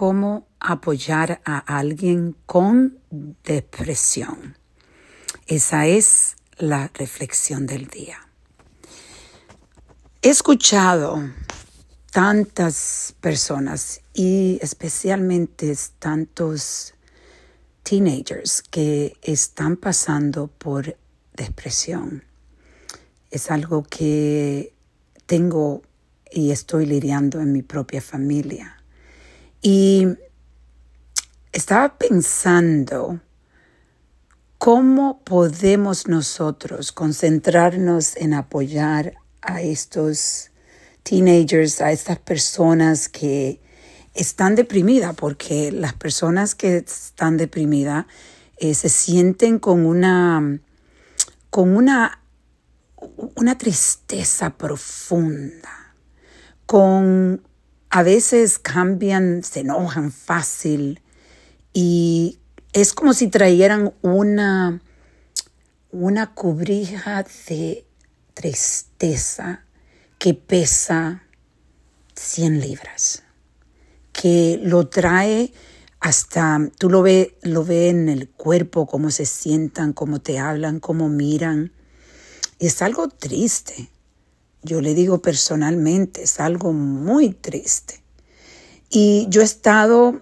cómo apoyar a alguien con depresión. Esa es la reflexión del día. He escuchado tantas personas y especialmente tantos teenagers que están pasando por depresión. Es algo que tengo y estoy lidiando en mi propia familia. Y estaba pensando cómo podemos nosotros concentrarnos en apoyar a estos teenagers, a estas personas que están deprimidas, porque las personas que están deprimidas eh, se sienten con una, con una, una tristeza profunda, con a veces cambian, se enojan fácil y es como si trajeran una, una cubrija de tristeza que pesa 100 libras, que lo trae hasta, tú lo ves lo ve en el cuerpo, cómo se sientan, cómo te hablan, cómo miran. Es algo triste. Yo le digo personalmente, es algo muy triste. Y yo he estado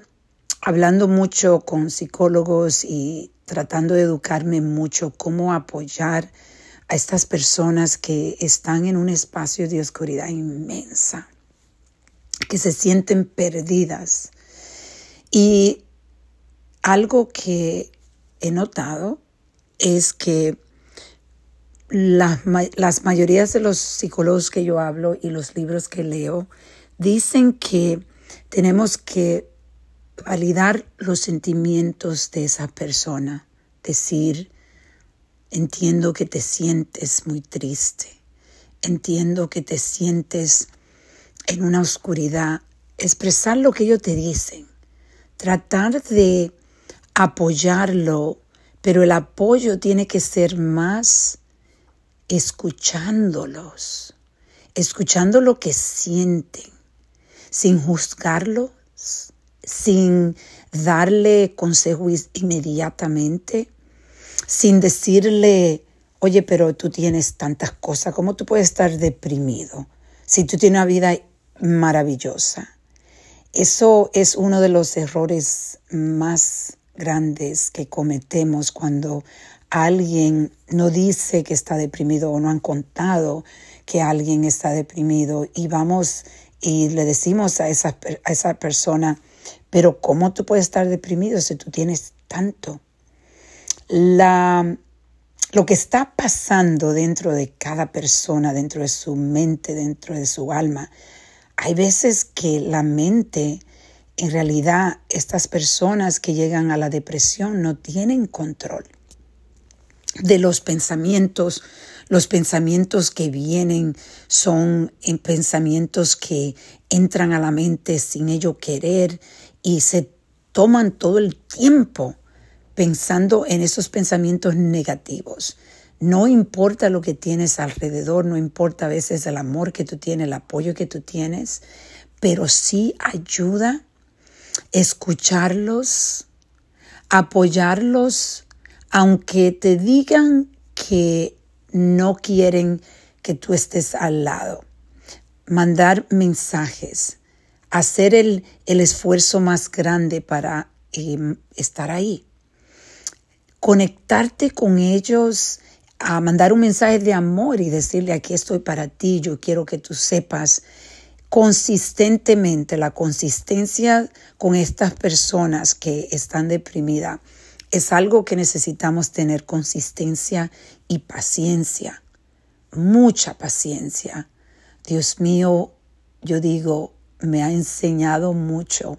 hablando mucho con psicólogos y tratando de educarme mucho cómo apoyar a estas personas que están en un espacio de oscuridad inmensa, que se sienten perdidas. Y algo que he notado es que las, las mayorías de los psicólogos que yo hablo y los libros que leo dicen que tenemos que validar los sentimientos de esa persona, decir, entiendo que te sientes muy triste, entiendo que te sientes en una oscuridad, expresar lo que ellos te dicen, tratar de apoyarlo, pero el apoyo tiene que ser más escuchándolos, escuchando lo que sienten, sin juzgarlos, sin darle consejos inmediatamente, sin decirle, oye, pero tú tienes tantas cosas, ¿cómo tú puedes estar deprimido si tú tienes una vida maravillosa? Eso es uno de los errores más grandes que cometemos cuando alguien no dice que está deprimido o no han contado que alguien está deprimido y vamos y le decimos a esa, a esa persona, pero ¿cómo tú puedes estar deprimido si tú tienes tanto? La, lo que está pasando dentro de cada persona, dentro de su mente, dentro de su alma, hay veces que la mente, en realidad, estas personas que llegan a la depresión no tienen control de los pensamientos. Los pensamientos que vienen son pensamientos que entran a la mente sin ello querer y se toman todo el tiempo pensando en esos pensamientos negativos. No importa lo que tienes alrededor, no importa a veces el amor que tú tienes, el apoyo que tú tienes, pero sí ayuda escucharlos, apoyarlos aunque te digan que no quieren que tú estés al lado, mandar mensajes, hacer el, esfuerzo más grande para em, estar ahí, conectarte con ellos, a mandar un mensaje de amor y decirle aquí estoy para ti, yo quiero que tú sepas consistentemente la consistencia con estas personas que están deprimidas es algo que necesitamos tener consistencia y paciencia, mucha paciencia. Dios mío, yo digo, me ha enseñado mucho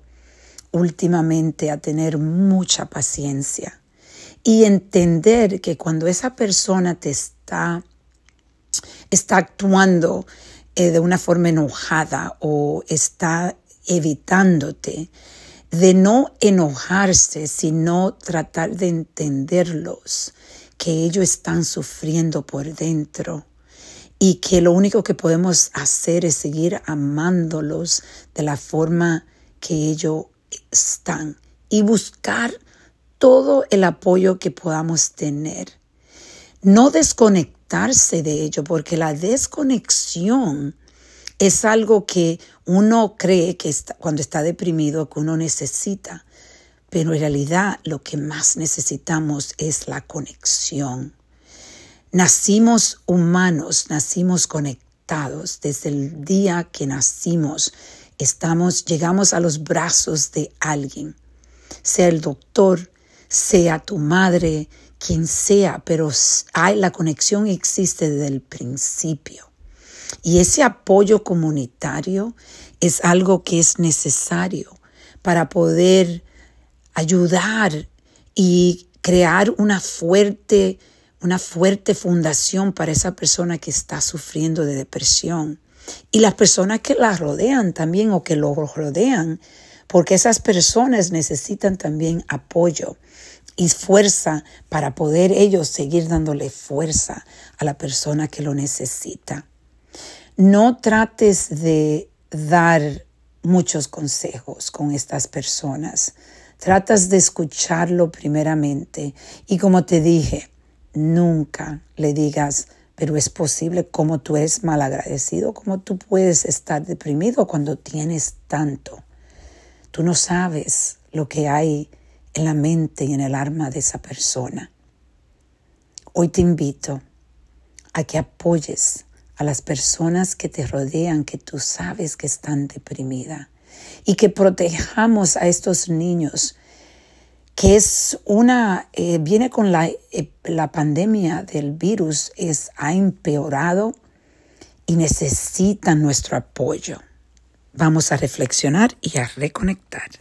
últimamente a tener mucha paciencia y entender que cuando esa persona te está, está actuando eh, de una forma enojada o está evitándote, de no enojarse, sino tratar de entenderlos, que ellos están sufriendo por dentro y que lo único que podemos hacer es seguir amándolos de la forma que ellos están y buscar todo el apoyo que podamos tener. No desconectarse de ello, porque la desconexión es algo que uno cree que cuando está deprimido que uno necesita, pero en realidad lo que más necesitamos es la conexión. Nacimos humanos, nacimos conectados desde el día que nacimos. Estamos, llegamos a los brazos de alguien, sea el doctor, sea tu madre, quien sea, pero hay, la conexión existe desde el principio. Y ese apoyo comunitario es algo que es necesario para poder ayudar y crear una fuerte una fuerte fundación para esa persona que está sufriendo de depresión. Y las personas que la rodean también o que lo rodean, porque esas personas necesitan también apoyo y fuerza para poder ellos seguir dándole fuerza a la persona que lo necesita. No trates de dar muchos consejos con estas personas. Tratas de escucharlo primeramente y como te dije, Nunca le digas, pero es posible como tú eres malagradecido, como tú puedes estar deprimido cuando tienes tanto. Tú no sabes lo que hay en la mente y en el alma de esa persona. Hoy te invito a que apoyes a las personas que te rodean, que tú sabes que están deprimidas, y que protejamos a estos niños que es una, eh, viene con la, eh, la pandemia del virus, es, ha empeorado y necesitan nuestro apoyo. Vamos a reflexionar y a reconectar.